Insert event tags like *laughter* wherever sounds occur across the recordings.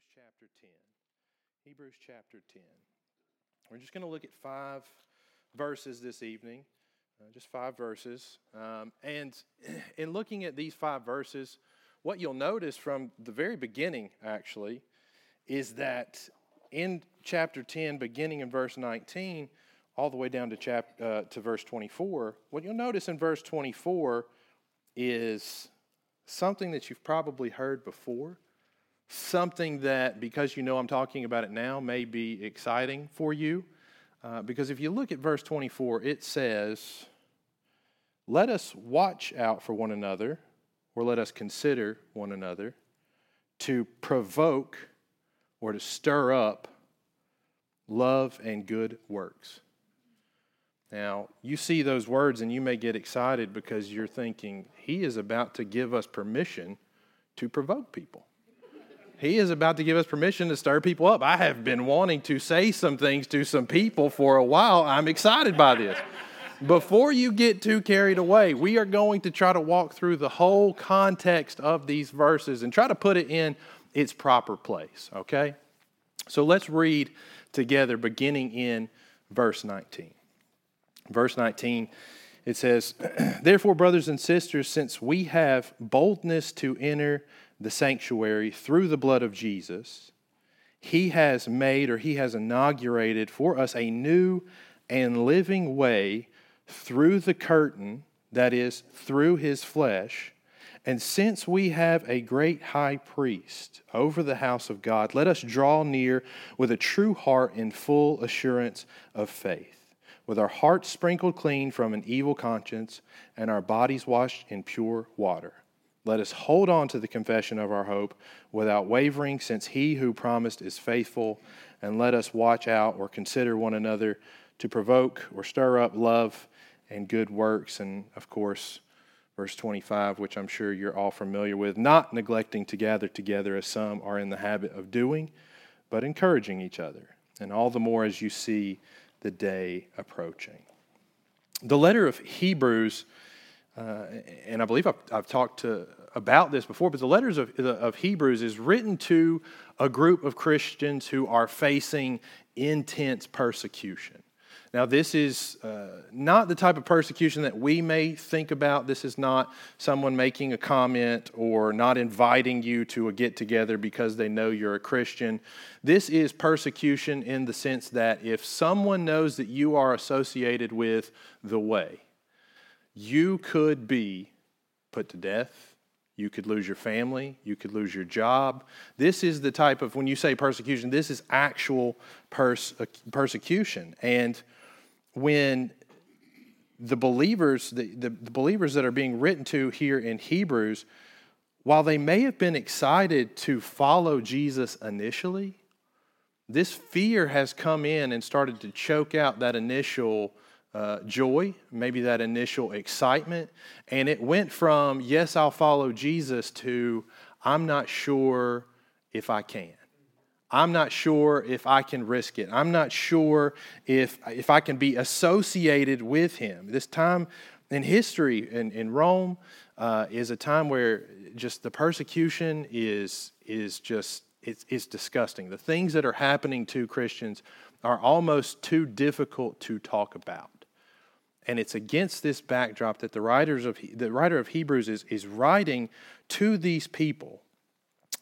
Hebrews chapter 10. Hebrews chapter 10. We're just going to look at five verses this evening, uh, just five verses. Um, and *clears throat* in looking at these five verses, what you'll notice from the very beginning, actually, is that in chapter 10, beginning in verse 19, all the way down to, chap, uh, to verse 24, what you'll notice in verse 24 is something that you've probably heard before something that, because you know I'm talking about it now, may be exciting for you. Uh, because if you look at verse 24, it says, Let us watch out for one another, or let us consider one another, to provoke or to stir up love and good works. Now, you see those words and you may get excited because you're thinking, He is about to give us permission to provoke people. He is about to give us permission to stir people up. I have been wanting to say some things to some people for a while. I'm excited by this. Before you get too carried away, we are going to try to walk through the whole context of these verses and try to put it in its proper place, okay? So let's read together, beginning in verse 19. Verse 19, it says, *clears throat* Therefore, brothers and sisters, since we have boldness to enter the sanctuary through the blood of Jesus, he has made or he has inaugurated for us a new and living way through the curtain, that is, through his flesh. And since we have a great high priest over the house of God, let us draw near with a true heart in full assurance of faith, with our hearts sprinkled clean from an evil conscience and our bodies washed in pure water. Let us hold on to the confession of our hope without wavering, since he who promised is faithful. And let us watch out or consider one another to provoke or stir up love and good works. And of course, verse 25, which I'm sure you're all familiar with, not neglecting to gather together as some are in the habit of doing, but encouraging each other, and all the more as you see the day approaching. The letter of Hebrews uh, and I believe I've, I've talked to, about this before, but the letters of, of Hebrews is written to a group of Christians who are facing intense persecution. Now, this is uh, not the type of persecution that we may think about. This is not someone making a comment or not inviting you to a get together because they know you're a Christian. This is persecution in the sense that if someone knows that you are associated with the way, you could be put to death. You could lose your family. You could lose your job. This is the type of, when you say persecution, this is actual perse- persecution. And when the believers, the, the, the believers that are being written to here in Hebrews, while they may have been excited to follow Jesus initially, this fear has come in and started to choke out that initial uh, joy, maybe that initial excitement. And it went from, yes, I'll follow Jesus, to, I'm not sure if I can. I'm not sure if I can risk it. I'm not sure if, if I can be associated with him. This time in history in, in Rome uh, is a time where just the persecution is, is just, it's, it's disgusting. The things that are happening to Christians are almost too difficult to talk about. And it's against this backdrop that the, writers of, the writer of Hebrews is, is writing to these people.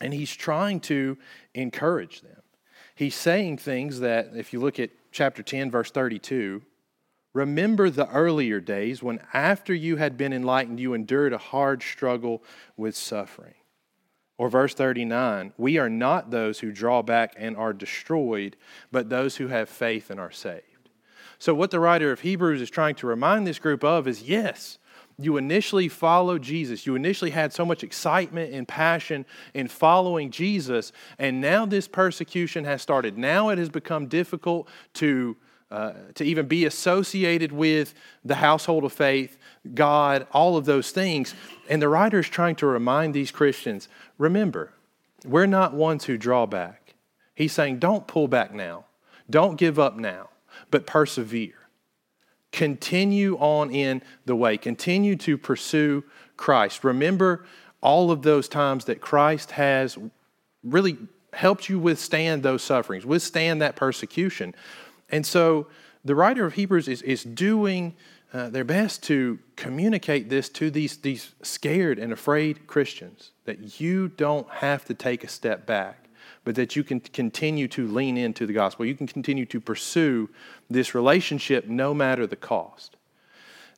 And he's trying to encourage them. He's saying things that, if you look at chapter 10, verse 32, remember the earlier days when, after you had been enlightened, you endured a hard struggle with suffering. Or verse 39, we are not those who draw back and are destroyed, but those who have faith and are saved. So, what the writer of Hebrews is trying to remind this group of is yes, you initially followed Jesus. You initially had so much excitement and passion in following Jesus, and now this persecution has started. Now it has become difficult to, uh, to even be associated with the household of faith, God, all of those things. And the writer is trying to remind these Christians remember, we're not ones who draw back. He's saying, don't pull back now, don't give up now but persevere. Continue on in the way. Continue to pursue Christ. Remember all of those times that Christ has really helped you withstand those sufferings, withstand that persecution. And so the writer of Hebrews is, is doing uh, their best to communicate this to these, these scared and afraid Christians that you don't have to take a step back, but that you can continue to lean into the gospel. You can continue to pursue this relationship no matter the cost.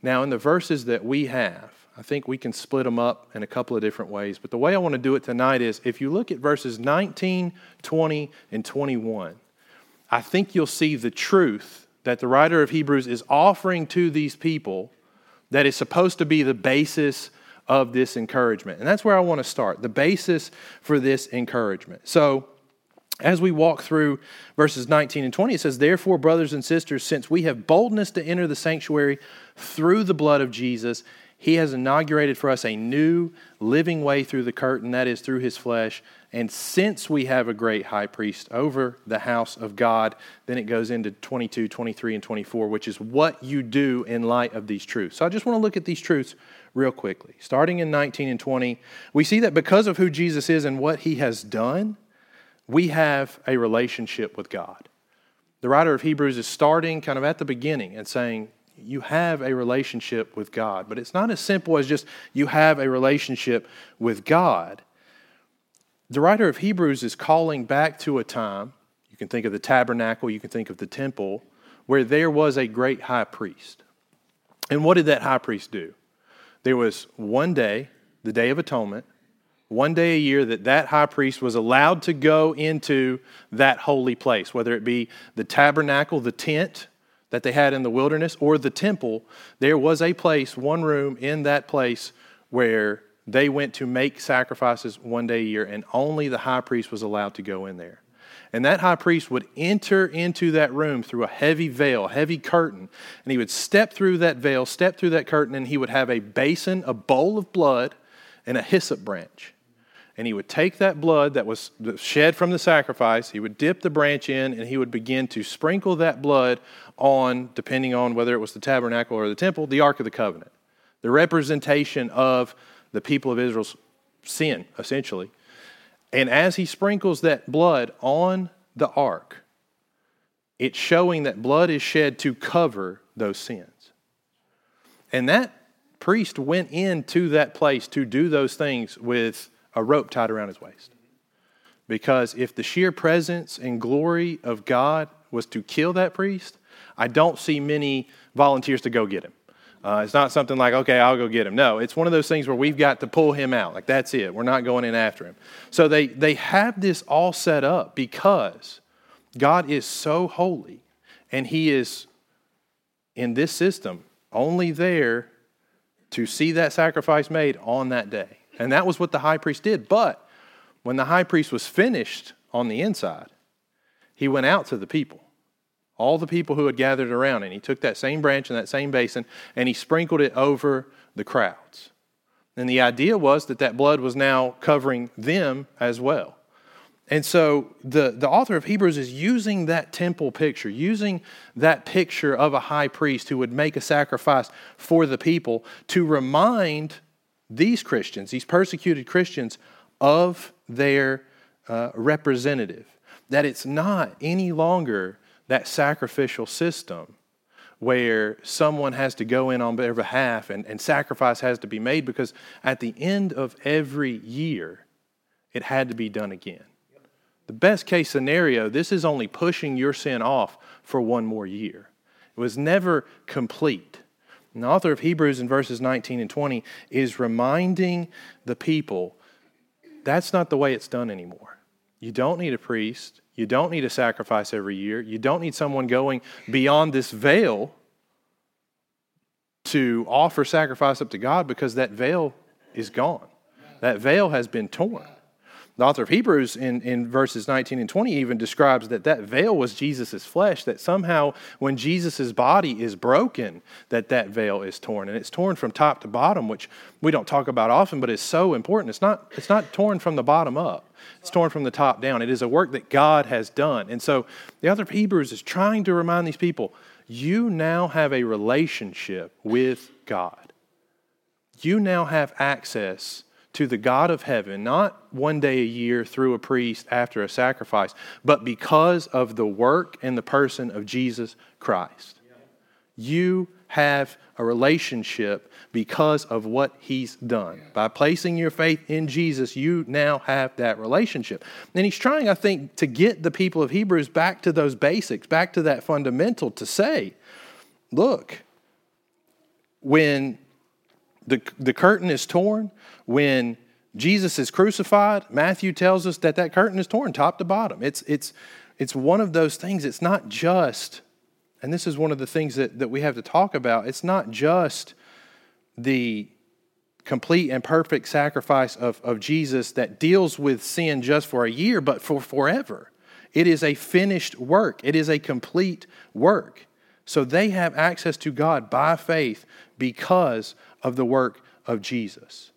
Now, in the verses that we have, I think we can split them up in a couple of different ways. But the way I want to do it tonight is if you look at verses 19, 20, and 21, I think you'll see the truth that the writer of Hebrews is offering to these people that is supposed to be the basis of this encouragement. And that's where I want to start the basis for this encouragement. So, as we walk through verses 19 and 20, it says, Therefore, brothers and sisters, since we have boldness to enter the sanctuary through the blood of Jesus, he has inaugurated for us a new living way through the curtain, that is, through his flesh. And since we have a great high priest over the house of God, then it goes into 22, 23, and 24, which is what you do in light of these truths. So I just want to look at these truths real quickly. Starting in 19 and 20, we see that because of who Jesus is and what he has done, we have a relationship with God. The writer of Hebrews is starting kind of at the beginning and saying, you have a relationship with God. But it's not as simple as just you have a relationship with God. The writer of Hebrews is calling back to a time, you can think of the tabernacle, you can think of the temple, where there was a great high priest. And what did that high priest do? There was one day, the Day of Atonement, one day a year that that high priest was allowed to go into that holy place, whether it be the tabernacle, the tent, that they had in the wilderness or the temple, there was a place, one room in that place where they went to make sacrifices one day a year, and only the high priest was allowed to go in there. And that high priest would enter into that room through a heavy veil, heavy curtain, and he would step through that veil, step through that curtain, and he would have a basin, a bowl of blood, and a hyssop branch and he would take that blood that was shed from the sacrifice, he would dip the branch in, and he would begin to sprinkle that blood on, depending on whether it was the tabernacle or the temple, the Ark of the Covenant. The representation of the people of Israel's sin, essentially. And as he sprinkles that blood on the ark, it's showing that blood is shed to cover those sins. And that priest went into that place to do those things with a rope tied around his waist. Because if the sheer presence and glory of God was to kill that priest, I don't see many volunteers to go get him. Uh, it's not something like, okay, I'll go get him. No, it's one of those things where we've got to pull him out. Like, that's it. We're not going in after him. So they, they have this all set up because God is so holy and he is in this system only there to see that sacrifice made on that day. And that was what the high priest did. But when the high priest was finished on the inside, he went out to the people, all the people who had gathered around, and he took that same branch and that same basin and he sprinkled it over the crowds. And the idea was that that blood was now covering them as well. And so the, the author of Hebrews is using that temple picture, using that picture of a high priest who would make a sacrifice for the people to remind these Christians, these persecuted Christians, of their uh, representative. That it's not any longer that sacrificial system where someone has to go in on their behalf and, and sacrifice has to be made because at the end of every year, it had to be done again. The best case scenario, this is only pushing your sin off for one more year. It was never complete. And the author of Hebrews in verses 19 and 20 is reminding the people that's not the way it's done anymore. You don't need a priest. You don't need a sacrifice every year. You don't need someone going beyond this veil to offer sacrifice up to God because that veil is gone. That veil has been torn. The author of Hebrews in, in verses 19 and 20 even describes that that veil was Jesus' flesh, that somehow when Jesus' body is broken, that that veil is torn. And it's torn from top to bottom, which we don't talk about often, but is so important. It's not, it's not torn from the bottom up. It's torn from the top down. It is a work that God has done. And so the author of Hebrews is trying to remind these people you now have a relationship with God. You now have access to the God of heaven, not one day a year through a priest after a sacrifice, but because of the work and the person of Jesus Christ. You have a relationship because of what he's done. By placing your faith in Jesus, you now have that relationship. And he's trying, I think, to get the people of Hebrews back to those basics, back to that fundamental, to say, look, when the, the curtain is torn, when Jesus is crucified, Matthew tells us that that curtain is torn top to bottom. It's, it's, it's one of those things, it's not just, and this is one of the things that, that we have to talk about, it's not just the complete and perfect sacrifice of, of Jesus that deals with sin just for a year, but for forever. It is a finished work, it is a complete work. So they have access to God by faith because of the work of Jesus.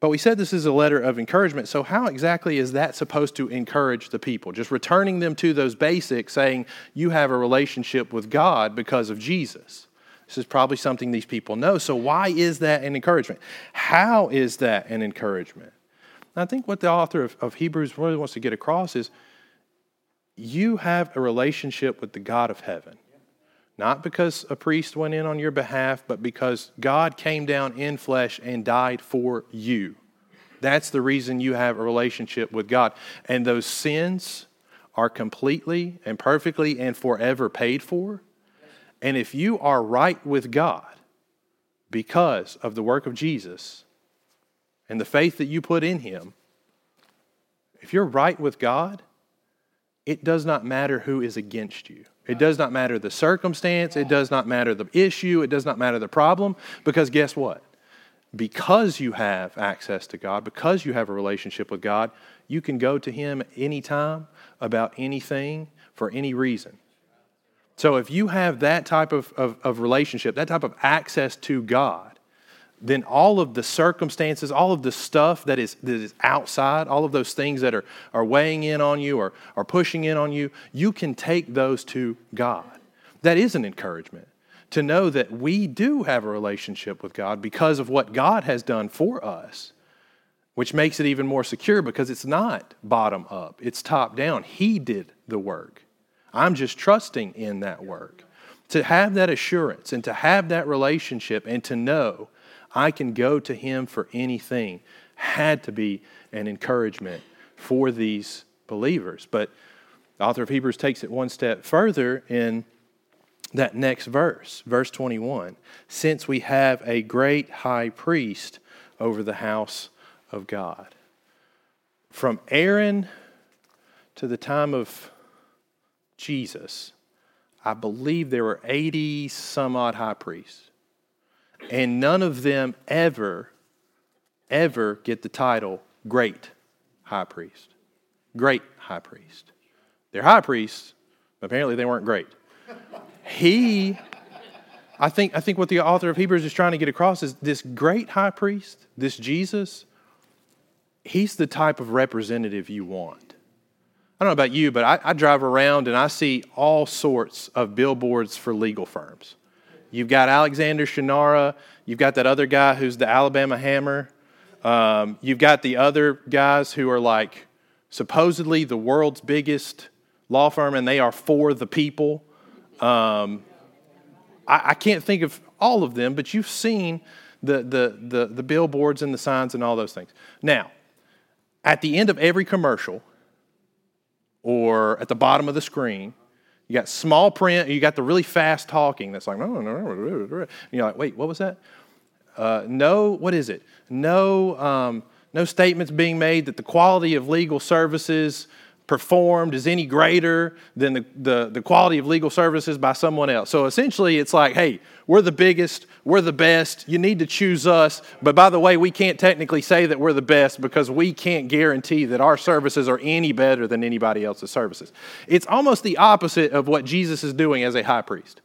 But we said this is a letter of encouragement. So, how exactly is that supposed to encourage the people? Just returning them to those basics, saying, You have a relationship with God because of Jesus. This is probably something these people know. So, why is that an encouragement? How is that an encouragement? I think what the author of, of Hebrews really wants to get across is you have a relationship with the God of heaven. Not because a priest went in on your behalf, but because God came down in flesh and died for you. That's the reason you have a relationship with God. And those sins are completely and perfectly and forever paid for. And if you are right with God because of the work of Jesus and the faith that you put in Him, if you're right with God, it does not matter who is against you. It does not matter the circumstance. It does not matter the issue. It does not matter the problem. Because guess what? Because you have access to God, because you have a relationship with God, you can go to Him anytime about anything for any reason. So if you have that type of, of, of relationship, that type of access to God, then all of the circumstances, all of the stuff that is, that is outside, all of those things that are, are weighing in on you or are pushing in on you, you can take those to God. That is an encouragement to know that we do have a relationship with God because of what God has done for us, which makes it even more secure because it's not bottom up, it's top down. He did the work. I'm just trusting in that work. To have that assurance and to have that relationship and to know I can go to him for anything had to be an encouragement for these believers. But the author of Hebrews takes it one step further in that next verse, verse 21. Since we have a great high priest over the house of God. From Aaron to the time of Jesus, I believe there were 80 some odd high priests. And none of them ever, ever get the title great high priest. Great high priest. They're high priests, but apparently they weren't great. He, I think, I think what the author of Hebrews is trying to get across is this great high priest, this Jesus, he's the type of representative you want. I don't know about you, but I, I drive around and I see all sorts of billboards for legal firms. You've got Alexander Shunnarah. You've got that other guy who's the Alabama Hammer. Um, you've got the other guys who are like supposedly the world's biggest law firm, and they are for the people. Um, I, I, can't think of all of them, but you've seen the, the, the, the billboards and the signs and all those things. Now, at the end of every commercial or at the bottom of the screen, you got small print, you got the really fast talking that's like, no, no, no, no you're like, wait, what was that? Uh, no, what is it? No, um, no statements being made that the quality of legal services performed is any greater than the, the, the, quality of legal services by someone else. So essentially, it's like, hey, we're the biggest, we're the best, you need to choose us. But by the way, we can't technically say that we're the best because we can't guarantee that our services are any better than anybody else's services. It's almost the opposite of what Jesus is doing as a high priest.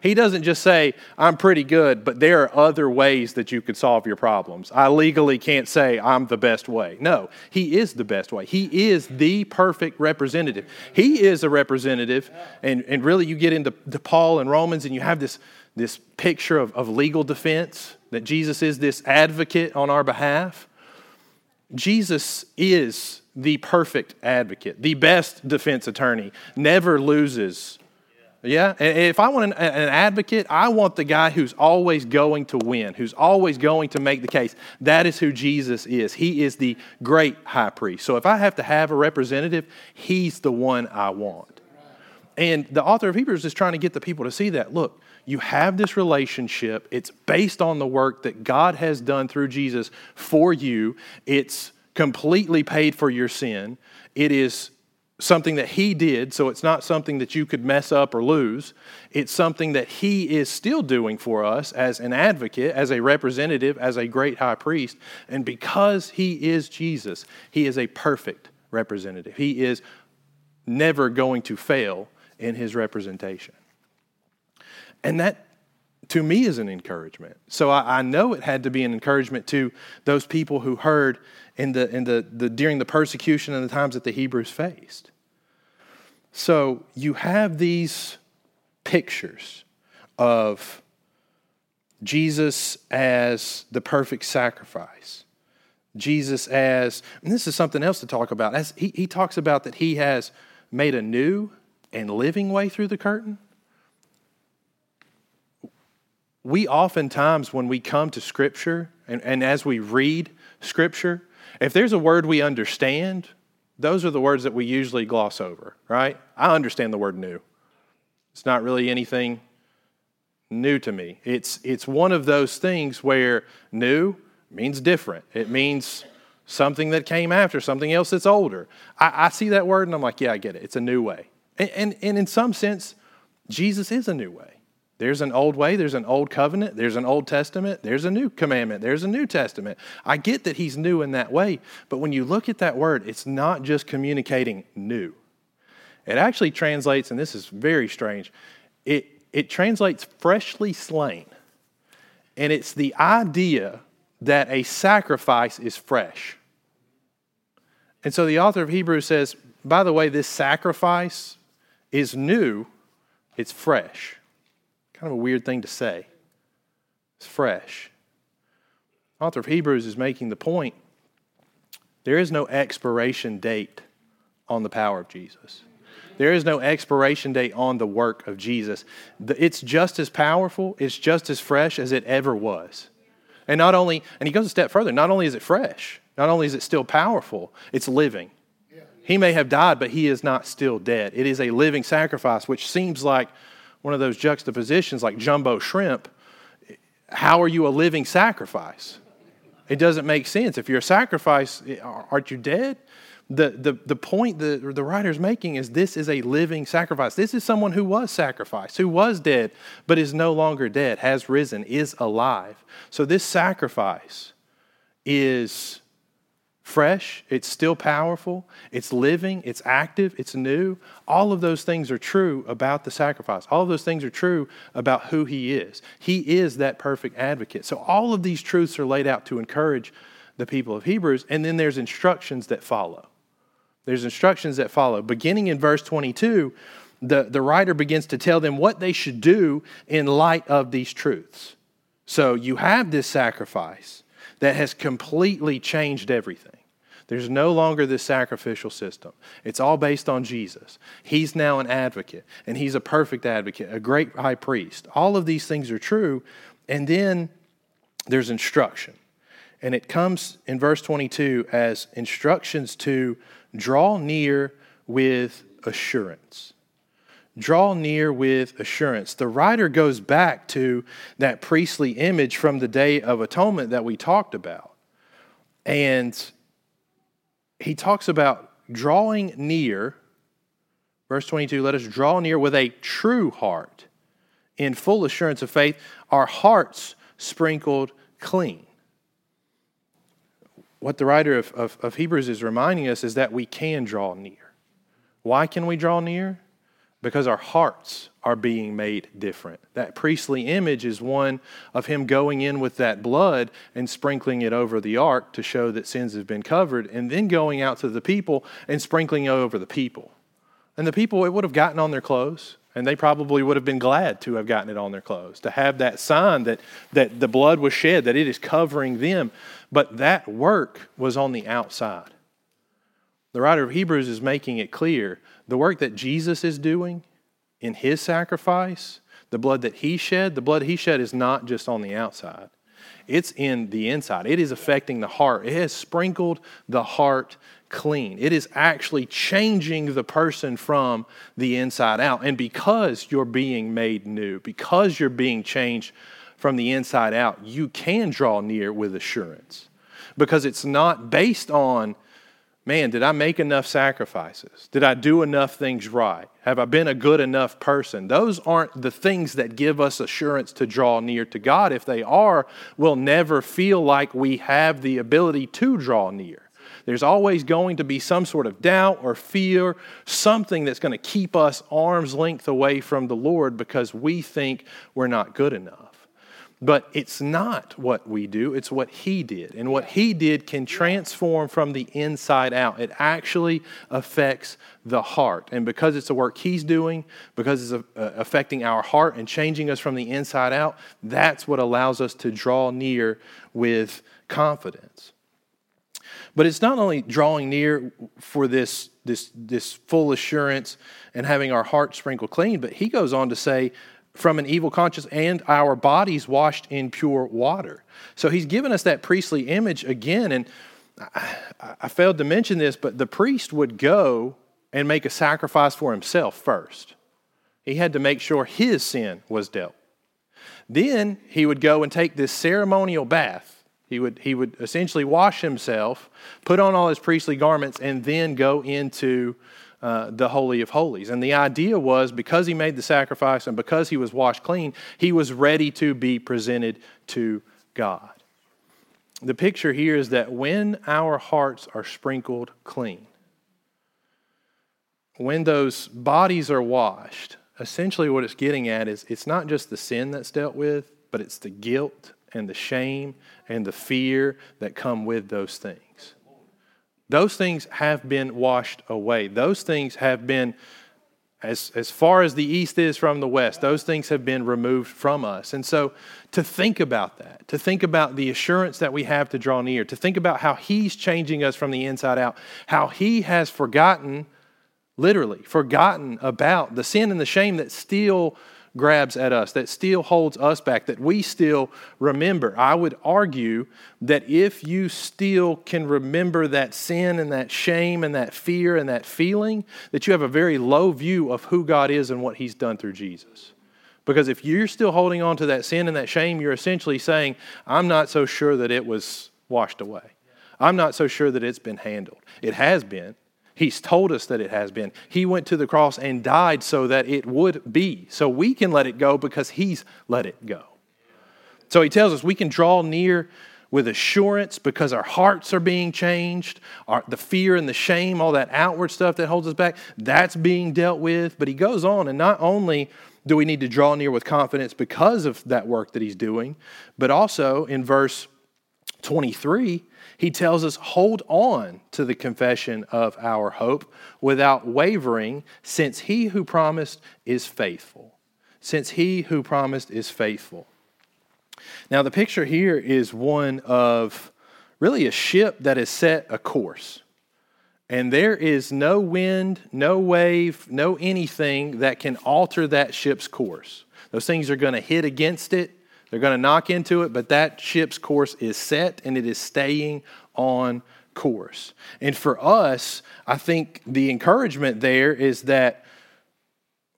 He doesn't just say, I'm pretty good, but there are other ways that you could solve your problems. I legally can't say I'm the best way. No, He is the best way. He is the perfect representative. He is a representative, and, and really you get into Paul and Romans and you have this, this picture of, of legal defense that Jesus is this advocate on our behalf. Jesus is the perfect advocate, the best defense attorney, never loses. Yeah, if I want an, an, advocate, I want the guy who's always going to win, who's always going to make the case. That is who Jesus is. He is the great high priest. So if I have to have a representative, he's the one I want. And the author of Hebrews is trying to get the people to see that. Look, you have this relationship. It's based on the work that God has done through Jesus for you. It's completely paid for your sin. It is something that He did, so it's not something that you could mess up or lose. It's something that He is still doing for us as an advocate, as a representative, as a great high priest. And because He is Jesus, He is a perfect representative. He is never going to fail in His representation. And that, to me, is an encouragement. So I, I, know it had to be an encouragement to those people who heard in the, in the, the, during the persecution and the times that the Hebrews faced. So you have these pictures of Jesus as the perfect sacrifice. Jesus as, and this is something else to talk about. As he, he talks about that he has made a new and living way through the curtain we oftentimes, when we come to Scripture and, and as we read Scripture, if there's a word we understand, those are the words that we usually gloss over, right? I understand the word new. It's not really anything new to me. It's, it's one of those things where new means different. It means something that came after, something else that's older. I, I see that word and I'm like, yeah, I get it. It's a new way. And, and, and in some sense, Jesus is a new way. There's an old way, there's an old covenant, there's an Old Testament, there's a new commandment, there's a New Testament. I get that he's new in that way, but when you look at that word, it's not just communicating new. It actually translates, and this is very strange, it, it translates freshly slain. And it's the idea that a sacrifice is fresh. And so the author of Hebrews says, by the way, this sacrifice is new, it's fresh. Kind of a weird thing to say. It's fresh. The author of Hebrews is making the point there is no expiration date on the power of Jesus. There is no expiration date on the work of Jesus. It's just as powerful, it's just as fresh as it ever was. And not only, and he goes a step further, not only is it fresh, not only is it still powerful, it's living. He may have died, but he is not still dead. It is a living sacrifice, which seems like one of those juxtapositions like jumbo shrimp, how are you a living sacrifice? It doesn't make sense. If you're a sacrifice, aren't you dead? The, the, the point the, the writer is making is this is a living sacrifice. This is someone who was sacrificed, who was dead, but is no longer dead, has risen, is alive. So this sacrifice is fresh, it's still powerful, it's living, it's active, it's new. All of those things are true about the sacrifice. All of those things are true about who he is. He is that perfect advocate. So all of these truths are laid out to encourage the people of Hebrews, and then there's instructions that follow. There's instructions that follow. Beginning in verse 22, the, the writer begins to tell them what they should do in light of these truths. So you have this sacrifice that has completely changed everything. There's no longer this sacrificial system. It's all based on Jesus. He's now an advocate, and he's a perfect advocate, a great high priest. All of these things are true. And then there's instruction. And it comes in verse 22 as instructions to draw near with assurance. Draw near with assurance. The writer goes back to that priestly image from the Day of Atonement that we talked about. And he talks about drawing near. Verse 22 let us draw near with a true heart in full assurance of faith, our hearts sprinkled clean. What the writer of, of, of Hebrews is reminding us is that we can draw near. Why can we draw near? because our hearts are being made different. That priestly image is one of him going in with that blood and sprinkling it over the ark to show that sins have been covered, and then going out to the people and sprinkling over the people. And the people, it would have gotten on their clothes, and they probably would have been glad to have gotten it on their clothes, to have that sign that, that the blood was shed, that it is covering them. But that work was on the outside. The writer of Hebrews is making it clear the work that Jesus is doing in his sacrifice, the blood that he shed, the blood he shed is not just on the outside, it's in the inside. It is affecting the heart. It has sprinkled the heart clean. It is actually changing the person from the inside out. And because you're being made new, because you're being changed from the inside out, you can draw near with assurance. Because it's not based on man, did I make enough sacrifices? Did I do enough things right? Have I been a good enough person? Those aren't the things that give us assurance to draw near to God. If they are, we'll never feel like we have the ability to draw near. There's always going to be some sort of doubt or fear, something that's going to keep us arm's length away from the Lord because we think we're not good enough. But it's not what we do, it's what He did. And what He did can transform from the inside out. It actually affects the heart. And because it's the work He's doing, because it's uh, affecting our heart and changing us from the inside out, that's what allows us to draw near with confidence. But it's not only drawing near for this, this, this full assurance and having our heart sprinkled clean, but He goes on to say, from an evil conscience and our bodies washed in pure water. So he's given us that priestly image again. And I, I, failed to mention this, but the priest would go and make a sacrifice for himself first. He had to make sure his sin was dealt. Then he would go and take this ceremonial bath. He would, he would essentially wash himself, put on all his priestly garments, and then go into uh, the Holy of Holies. And the idea was because he made the sacrifice and because he was washed clean, he was ready to be presented to God. The picture here is that when our hearts are sprinkled clean, when those bodies are washed, essentially what it's getting at is it's not just the sin that's dealt with, but it's the guilt and the shame and the fear that come with those things. Those things have been washed away. Those things have been, as, as far as the east is from the west, those things have been removed from us. And so to think about that, to think about the assurance that we have to draw near, to think about how He's changing us from the inside out, how He has forgotten, literally, forgotten about the sin and the shame that still grabs at us, that still holds us back, that we still remember. I would argue that if you still can remember that sin and that shame and that fear and that feeling, that you have a very low view of who God is and what He's done through Jesus. Because if you're still holding on to that sin and that shame, you're essentially saying, I'm not so sure that it was washed away. I'm not so sure that it's been handled. It has been. He's told us that it has been. He went to the cross and died so that it would be. So we can let it go because He's let it go. So He tells us we can draw near with assurance because our hearts are being changed. Our, the fear and the shame, all that outward stuff that holds us back, that's being dealt with. But He goes on, and not only do we need to draw near with confidence because of that work that He's doing, but also in verse 23, he tells us, hold on to the confession of our hope without wavering, since he who promised is faithful. Since he who promised is faithful. Now, the picture here is one of really a ship that has set a course. And there is no wind, no wave, no anything that can alter that ship's course. Those things are going to hit against it, they're going to knock into it, but that ship's course is set and it is staying on course. And for us, I think the encouragement there is that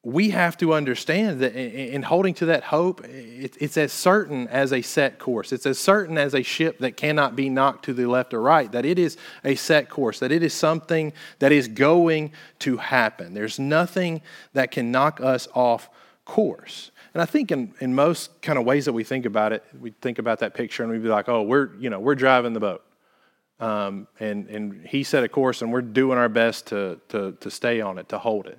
we have to understand that in holding to that hope, it's as certain as a set course. It's as certain as a ship that cannot be knocked to the left or right, that it is a set course, that it is something that is going to happen. There's nothing that can knock us off course. And I think in, in most kind of ways that we think about it, we think about that picture and we'd be like, oh, we're, you know, we're driving the boat. Um, and, and he set a course and we're doing our best to, to, to stay on it, to hold it.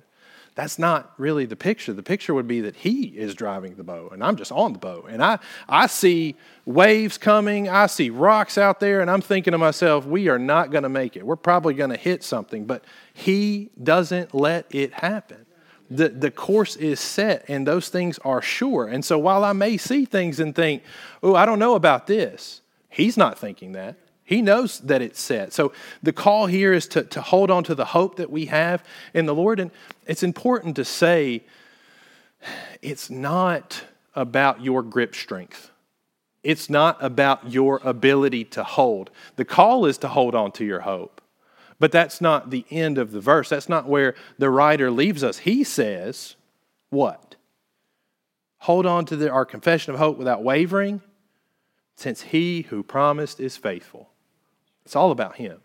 That's not really the picture. The picture would be that he is driving the boat and I'm just on the boat. And I, I see waves coming, I see rocks out there, and I'm thinking to myself, we are not going to make it. We're probably going to hit something, but he doesn't let it happen the, the course is set and those things are sure. And so while I may see things and think, oh, I don't know about this, he's not thinking that. He knows that it's set. So the call here is to, to hold on to the hope that we have in the Lord. And it's important to say it's not about your grip strength. It's not about your ability to hold. The call is to hold on to your hope. But that's not the end of the verse. That's not where the writer leaves us. He says, what? Hold on to the, our confession of hope without wavering, since he who promised is faithful. It's all about him.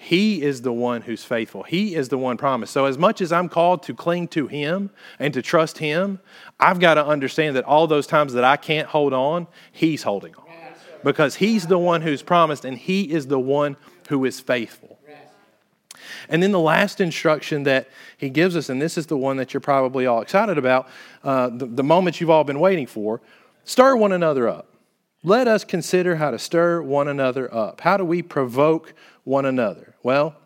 He is the one who's faithful. He is the one promised. So, as much as I'm called to cling to Him and to trust Him, I've got to understand that all those times that I can't hold on, He's holding on. Because He's the one who's promised and He is the one who is faithful. And then the last instruction that He gives us, and this is the one that you're probably all excited about, uh, the, the moment you've all been waiting for stir one another up. Let us consider how to stir one another up. How do we provoke one another? Well,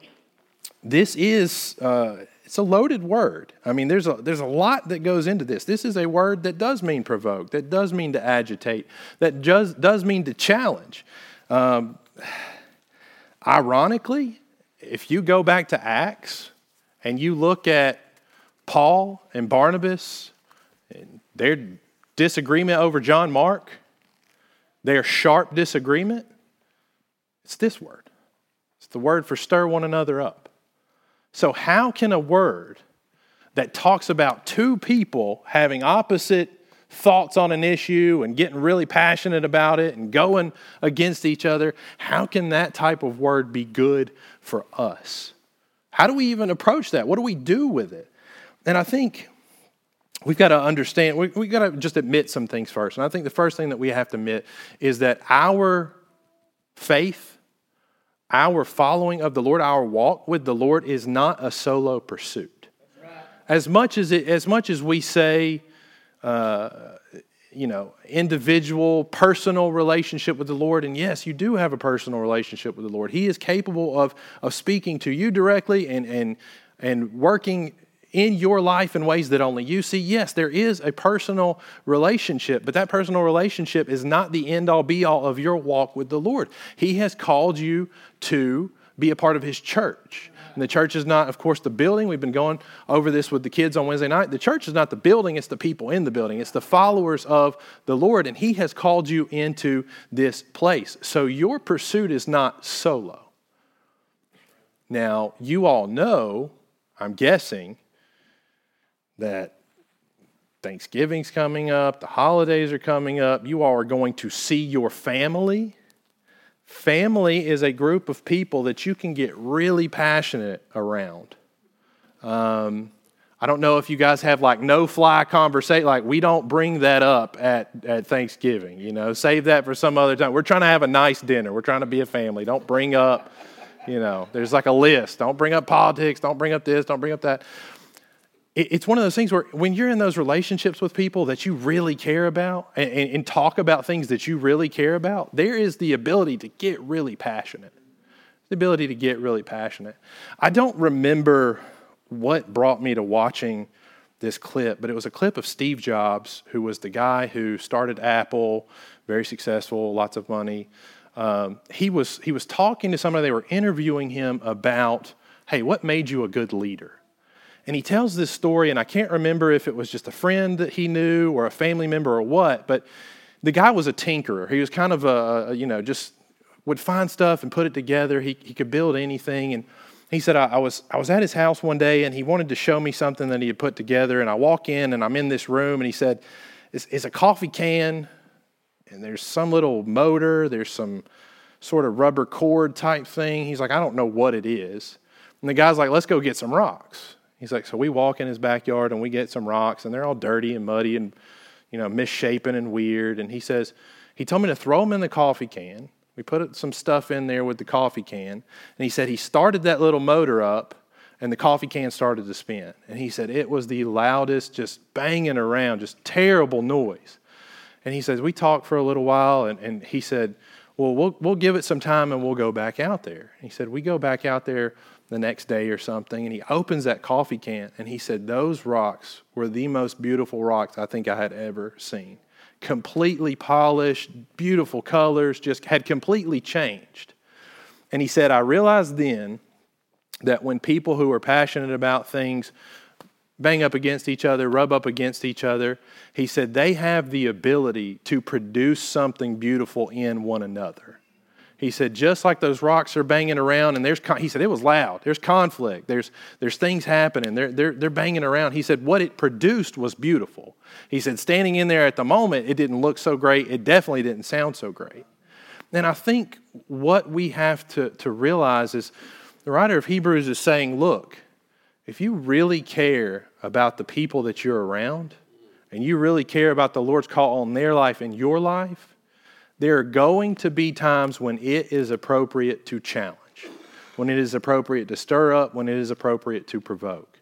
this is uh, it's a loaded word. I mean, there's a there's a lot that goes into this. This is a word that does mean provoke, that does mean to agitate, that does does mean to challenge. Um, *sighs* ironically, if you go back to Acts and you look at Paul and Barnabas, and their disagreement over John Mark, their sharp disagreement, it's this word. It's the word for stir one another up. So, how can a word that talks about two people having opposite thoughts on an issue and getting really passionate about it and going against each other, how can that type of word be good for us? How do we even approach that? What do we do with it? And I think we've got to understand, we, we've got to just admit some things first. And I think the first thing that we have to admit is that our faith, our following of the Lord, our walk with the Lord is not a solo pursuit. As much as, it, as much as we say, uh, you know, individual, personal relationship with the Lord. And yes, you do have a personal relationship with the Lord. He is capable of, of speaking to you directly and, and, and working in your life in ways that only you see. Yes, there is a personal relationship, but that personal relationship is not the end all be all of your walk with the Lord. He has called you to be a part of His church. And the church is not, of course, the building. We've been going over this with the kids on Wednesday night. The church is not the building, it's the people in the building. It's the followers of the Lord, and He has called you into this place. So your pursuit is not solo. Now, you all know, I'm guessing, that Thanksgiving's coming up, the holidays are coming up. You all are going to see your family. Family is a group of people that you can get really passionate around. Um, I don't know if you guys have like no fly conversation. Like, we don't bring that up at, at Thanksgiving, you know, save that for some other time. We're trying to have a nice dinner. We're trying to be a family. Don't bring up, you know, there's like a list. Don't bring up politics. Don't bring up this. Don't bring up that it's one of those things where when you're in those relationships with people that you really care about and, and, talk about things that you really care about, there is the ability to get really passionate. The ability to get really passionate. I don't remember what brought me to watching this clip, but it was a clip of Steve Jobs, who was the guy who started Apple, very successful, lots of money. Um, he was he was talking to somebody. They were interviewing him about, hey, what made you a good leader? And he tells this story, and I can't remember if it was just a friend that he knew or a family member or what, but the guy was a tinkerer. He was kind of a, you know, just would find stuff and put it together. He, he could build anything. And he said, I, I, was, I was at his house one day, and he wanted to show me something that he had put together. And I walk in, and I'm in this room, and he said, It's, it's a coffee can, and there's some little motor, there's some sort of rubber cord type thing. He's like, I don't know what it is. And the guy's like, Let's go get some rocks. He's like, so we walk in his backyard and we get some rocks, and they're all dirty and muddy and, you know, misshapen and weird. And he says, he told me to throw them in the coffee can. We put some stuff in there with the coffee can. And he said he started that little motor up, and the coffee can started to spin. And he said it was the loudest, just banging around, just terrible noise. And he says, we talked for a little while, and, and he said, well, well, we'll give it some time and we'll go back out there. He said, we go back out there the next day or something, and he opens that coffee can and he said, Those rocks were the most beautiful rocks I think I had ever seen. Completely polished, beautiful colors, just had completely changed. And he said, I realized then that when people who are passionate about things bang up against each other, rub up against each other, he said they have the ability to produce something beautiful in one another. He said, just like those rocks are banging around, and there's, he said, it was loud. There's conflict. There's, there's things happening. They're, they're, they're banging around. He said, what it produced was beautiful. He said, standing in there at the moment, it didn't look so great. It definitely didn't sound so great. And I think what we have to, to realize is the writer of Hebrews is saying, look, if you really care about the people that you're around, and you really care about the Lord's call on their life and your life, there are going to be times when it is appropriate to challenge, when it is appropriate to stir up, when it is appropriate to provoke.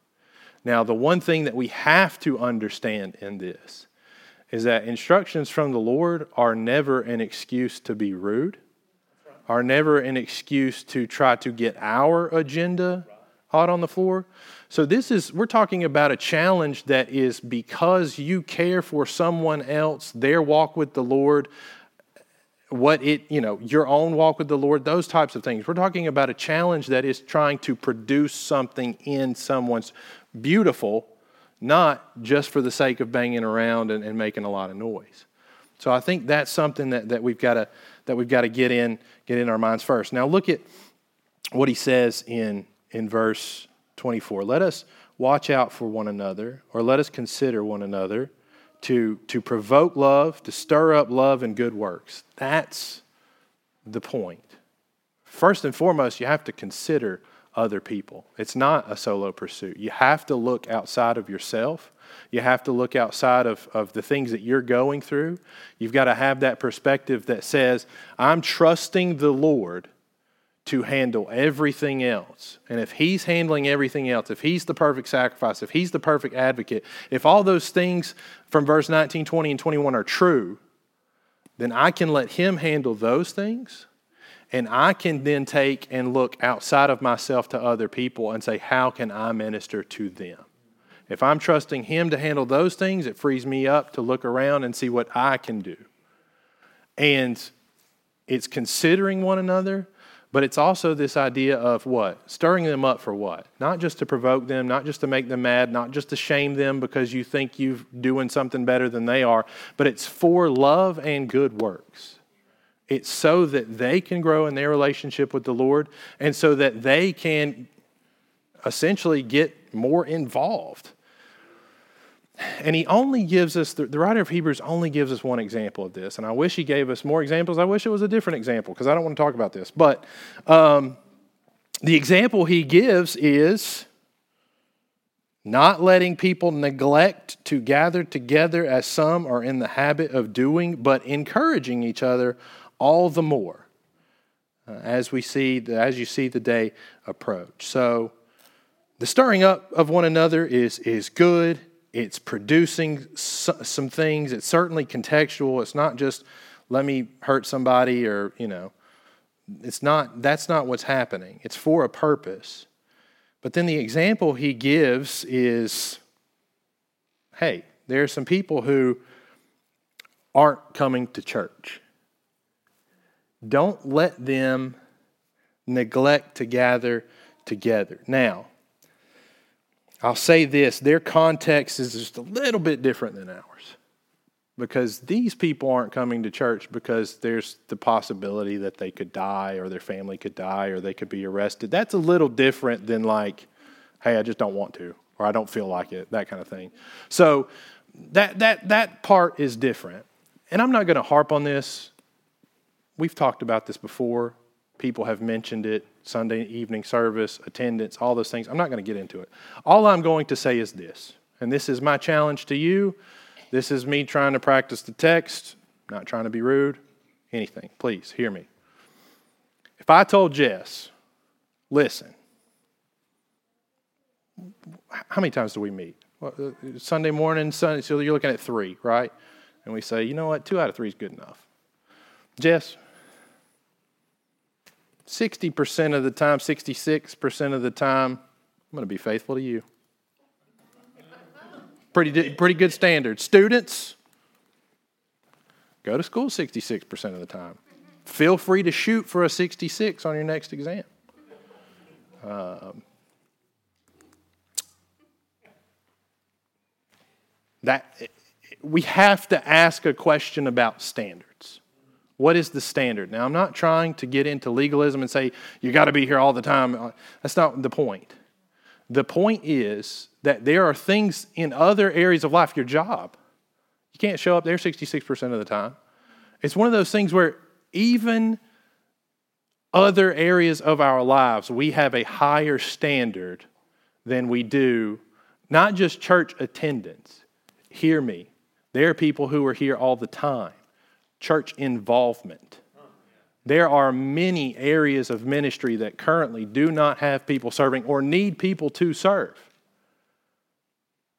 Now, the one thing that we have to understand in this is that instructions from the Lord are never an excuse to be rude, are never an excuse to try to get our agenda out on the floor. So this is we're talking about a challenge that is because you care for someone else, their walk with the Lord, what it, you know, your own walk with the Lord, those types of things. We're talking about a challenge that is trying to produce something in someone's beautiful, not just for the sake of banging around and, and making a lot of noise. So I think that's something that, that we've got to that we've got to get in get in our minds first. Now look at what he says in in verse 24. Let us watch out for one another, or let us consider one another to, to provoke love, to stir up love and good works. That's the point. First and foremost, you have to consider other people. It's not a solo pursuit. You have to look outside of yourself. You have to look outside of, of the things that you're going through. You've got to have that perspective that says, I'm trusting the Lord to handle everything else. And if He's handling everything else, if He's the perfect sacrifice, if He's the perfect advocate, if all those things from verse 19, 20, and 21 are true, then I can let Him handle those things. And I can then take and look outside of myself to other people and say, How can I minister to them? If I'm trusting Him to handle those things, it frees me up to look around and see what I can do. And it's considering one another, but it's also this idea of what? Stirring them up for what? Not just to provoke them, not just to make them mad, not just to shame them because you think you're doing something better than they are, but it's for love and good works. It's so that they can grow in their relationship with the Lord and so that they can essentially get more involved. And he only gives us, the, writer of Hebrews only gives us one example of this. And I wish he gave us more examples. I wish it was a different example because I don't want to talk about this. But um, the example he gives is not letting people neglect to gather together as some are in the habit of doing, but encouraging each other all the more uh, as we see, the, as you see the day approach. So the stirring up of one another is, is good it's producing some things. It's certainly contextual. It's not just let me hurt somebody or, you know, it's not that's not what's happening. It's for a purpose. But then the example he gives is hey, there are some people who aren't coming to church. Don't let them neglect to gather together. Now, I'll say this their context is just a little bit different than ours because these people aren't coming to church because there's the possibility that they could die or their family could die or they could be arrested. That's a little different than like, hey, I just don't want to or I don't feel like it, that kind of thing. So that that that part is different. And I'm not going to harp on this. We've talked about this before. People have mentioned it Sunday evening service, attendance, all those things. I'm not going to get into it. All I'm going to say is this, and this is my challenge to you. This is me trying to practice the text, not trying to be rude, anything. Please hear me. If I told Jess, listen, how many times do we meet? Well, uh, Sunday morning, Sunday, so you're looking at three, right? And we say, you know what, two out of three is good enough. Jess, 60% of the time, 66% of the time, I'm going to be faithful to you. Pretty, pretty good standard. Students, go to school 66% of the time. feel free to shoot for a 66 on your next exam. Um, that we have to ask a question about standards. What is the standard? Now, I'm not trying to get into legalism and say you got to be here all the time. Uh, that's not the point. The point is that there are things in other areas of life, your job, you can't show up there 66% of the time. It's one of those things where even other areas of our lives, we have a higher standard than we do, not just church attendance. Hear me. There are people who are here all the time. Church involvement. There are many areas of ministry that currently do not have people serving or need people to serve.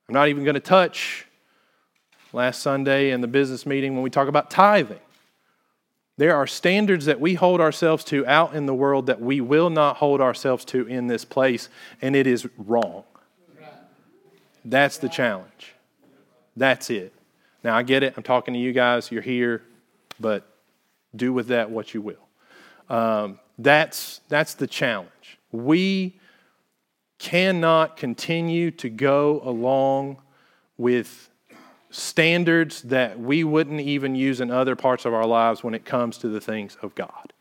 I'm not even going to touch last Sunday in the business meeting when we talk about tithing. There are standards that we hold ourselves to out in the world that we will not hold ourselves to in this place, and it is wrong. That's the challenge. That's it. Now, I get it. I'm talking to you guys. You're here, but do with that what you will. Um, that's, that's the challenge. We cannot continue to go along with standards that we wouldn't even use in other parts of our lives when it comes to the things of God.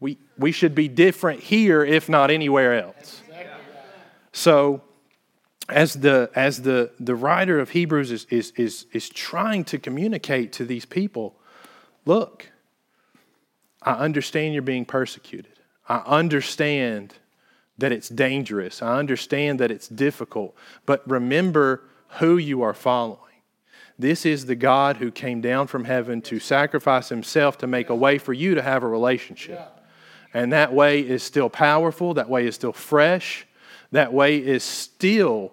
We, we should be different here, if not anywhere else. So, as the, as the, the writer of Hebrews is, is, is, is trying to communicate to these people look, I understand you're being persecuted. I understand that it's dangerous. I understand that it's difficult. But remember who you are following. This is the God who came down from heaven to sacrifice himself to make a way for you to have a relationship. And that way is still powerful, that way is still fresh, that way is still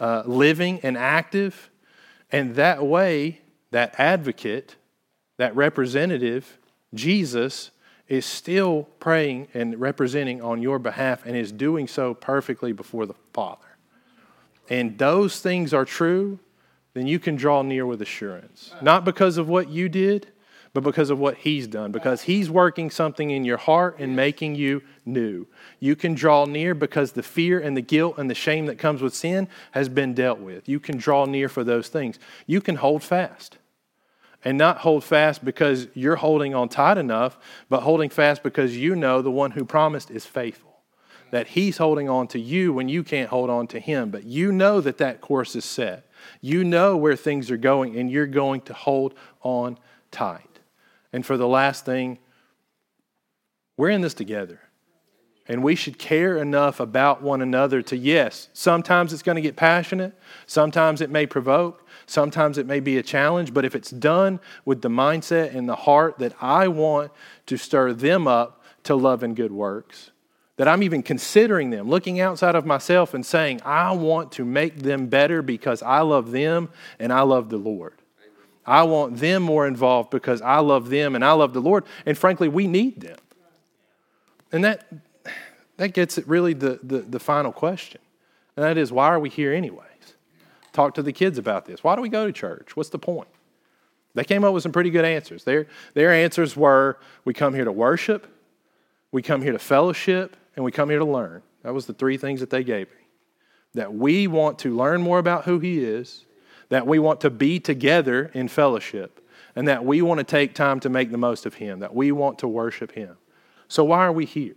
uh, living and active. And that way, that advocate, that representative, Jesus, is still praying and representing on your behalf and is doing so perfectly before the Father and those things are true, then you can draw near with assurance. Not because of what you did, but because of what He's done, because He's working something in your heart and making you new. You can draw near because the fear and the guilt and the shame that comes with sin has been dealt with. You can draw near for those things. You can hold fast. And not hold fast because you're holding on tight enough, but holding fast because you know the one who promised is faithful that He's holding on to you when you can't hold on to Him. But you know that that course is set. You know where things are going, and you're going to hold on tight. And for the last thing, we're in this together. And we should care enough about one another to, yes, sometimes it's going to get passionate, sometimes it may provoke, sometimes it may be a challenge, but if it's done with the mindset and the heart that I want to stir them up to love and good works, that I'm even considering them, looking outside of myself and saying, I want to make them better because I love them and I love the Lord. I want them more involved because I love them and I love the Lord. And frankly, we need them. And that, that gets at really the, the, the final question. And that is, why are we here anyways? Talk to the kids about this. Why do we go to church? What's the point? They came up with some pretty good answers. Their, their answers were we come here to worship, we come here to fellowship, and we come here to learn. That was the three things that they gave me. That we want to learn more about who He is, that we want to be together in fellowship, and that we want to take time to make the most of Him, that we want to worship Him. So, why are we here?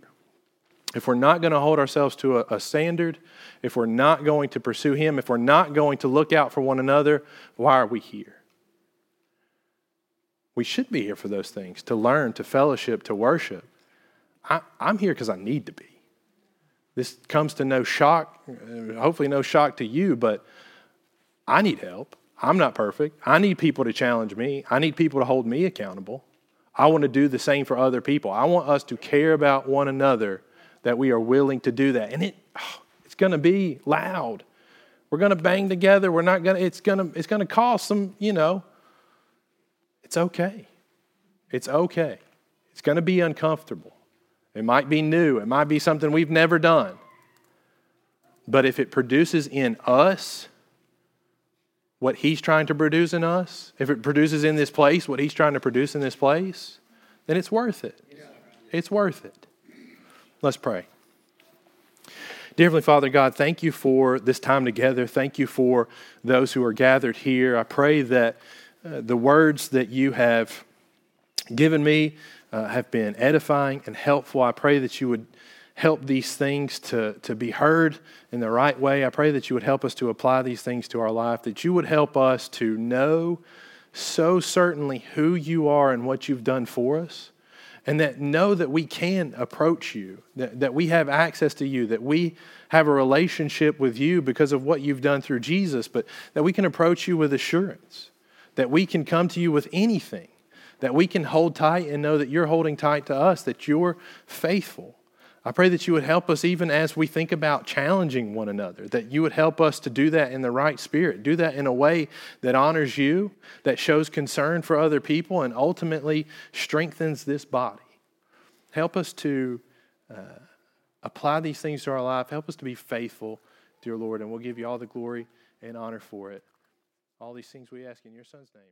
If we're not going to hold ourselves to a, a standard, if we're not going to pursue Him, if we're not going to look out for one another, why are we here? We should be here for those things to learn, to fellowship, to worship. I, am here because I need to be. This comes to no shock, hopefully, no shock to you, but I need help. I'm not perfect. I need people to challenge me, I need people to hold me accountable. I want to do the same for other people. I want us to care about one another that we are willing to do that. And it, oh, *sighs* it's going to be loud. We're going to bang together. We're not going to, it's going to, it's going to cost some, you know, it's okay. It's okay. It's going to be uncomfortable. It might be new, it might be something we've never done. But if it produces in us what He's trying to produce in us, if it produces in this place what He's trying to produce in this place, then it's worth it. It's worth it. Let's pray. Dear Heavenly Father, God, thank you for this time together. Thank you for those who are gathered here. I pray that uh, the words that you have given me uh, have been edifying and helpful. I pray that you would help these things to, to be heard in the right way. I pray that you would help us to apply these things to our life, that you would help us to know so certainly who you are and what you've done for us, and that know that we can approach you, that, that we have access to you, that we have a relationship with you because of what you've done through Jesus, but that we can approach you with assurance, that we can come to you with anything, that we can hold tight and know that you're holding tight to us, that you're faithful. I pray that you would help us even as we think about challenging one another, that you would help us to do that in the right spirit, do that in a way that honors you, that shows concern for other people, and ultimately strengthens this body. Help us to uh, apply these things to our life. Help us to be faithful, dear Lord, and we'll give you all the glory and honor for it. All these things we ask in your Son's name.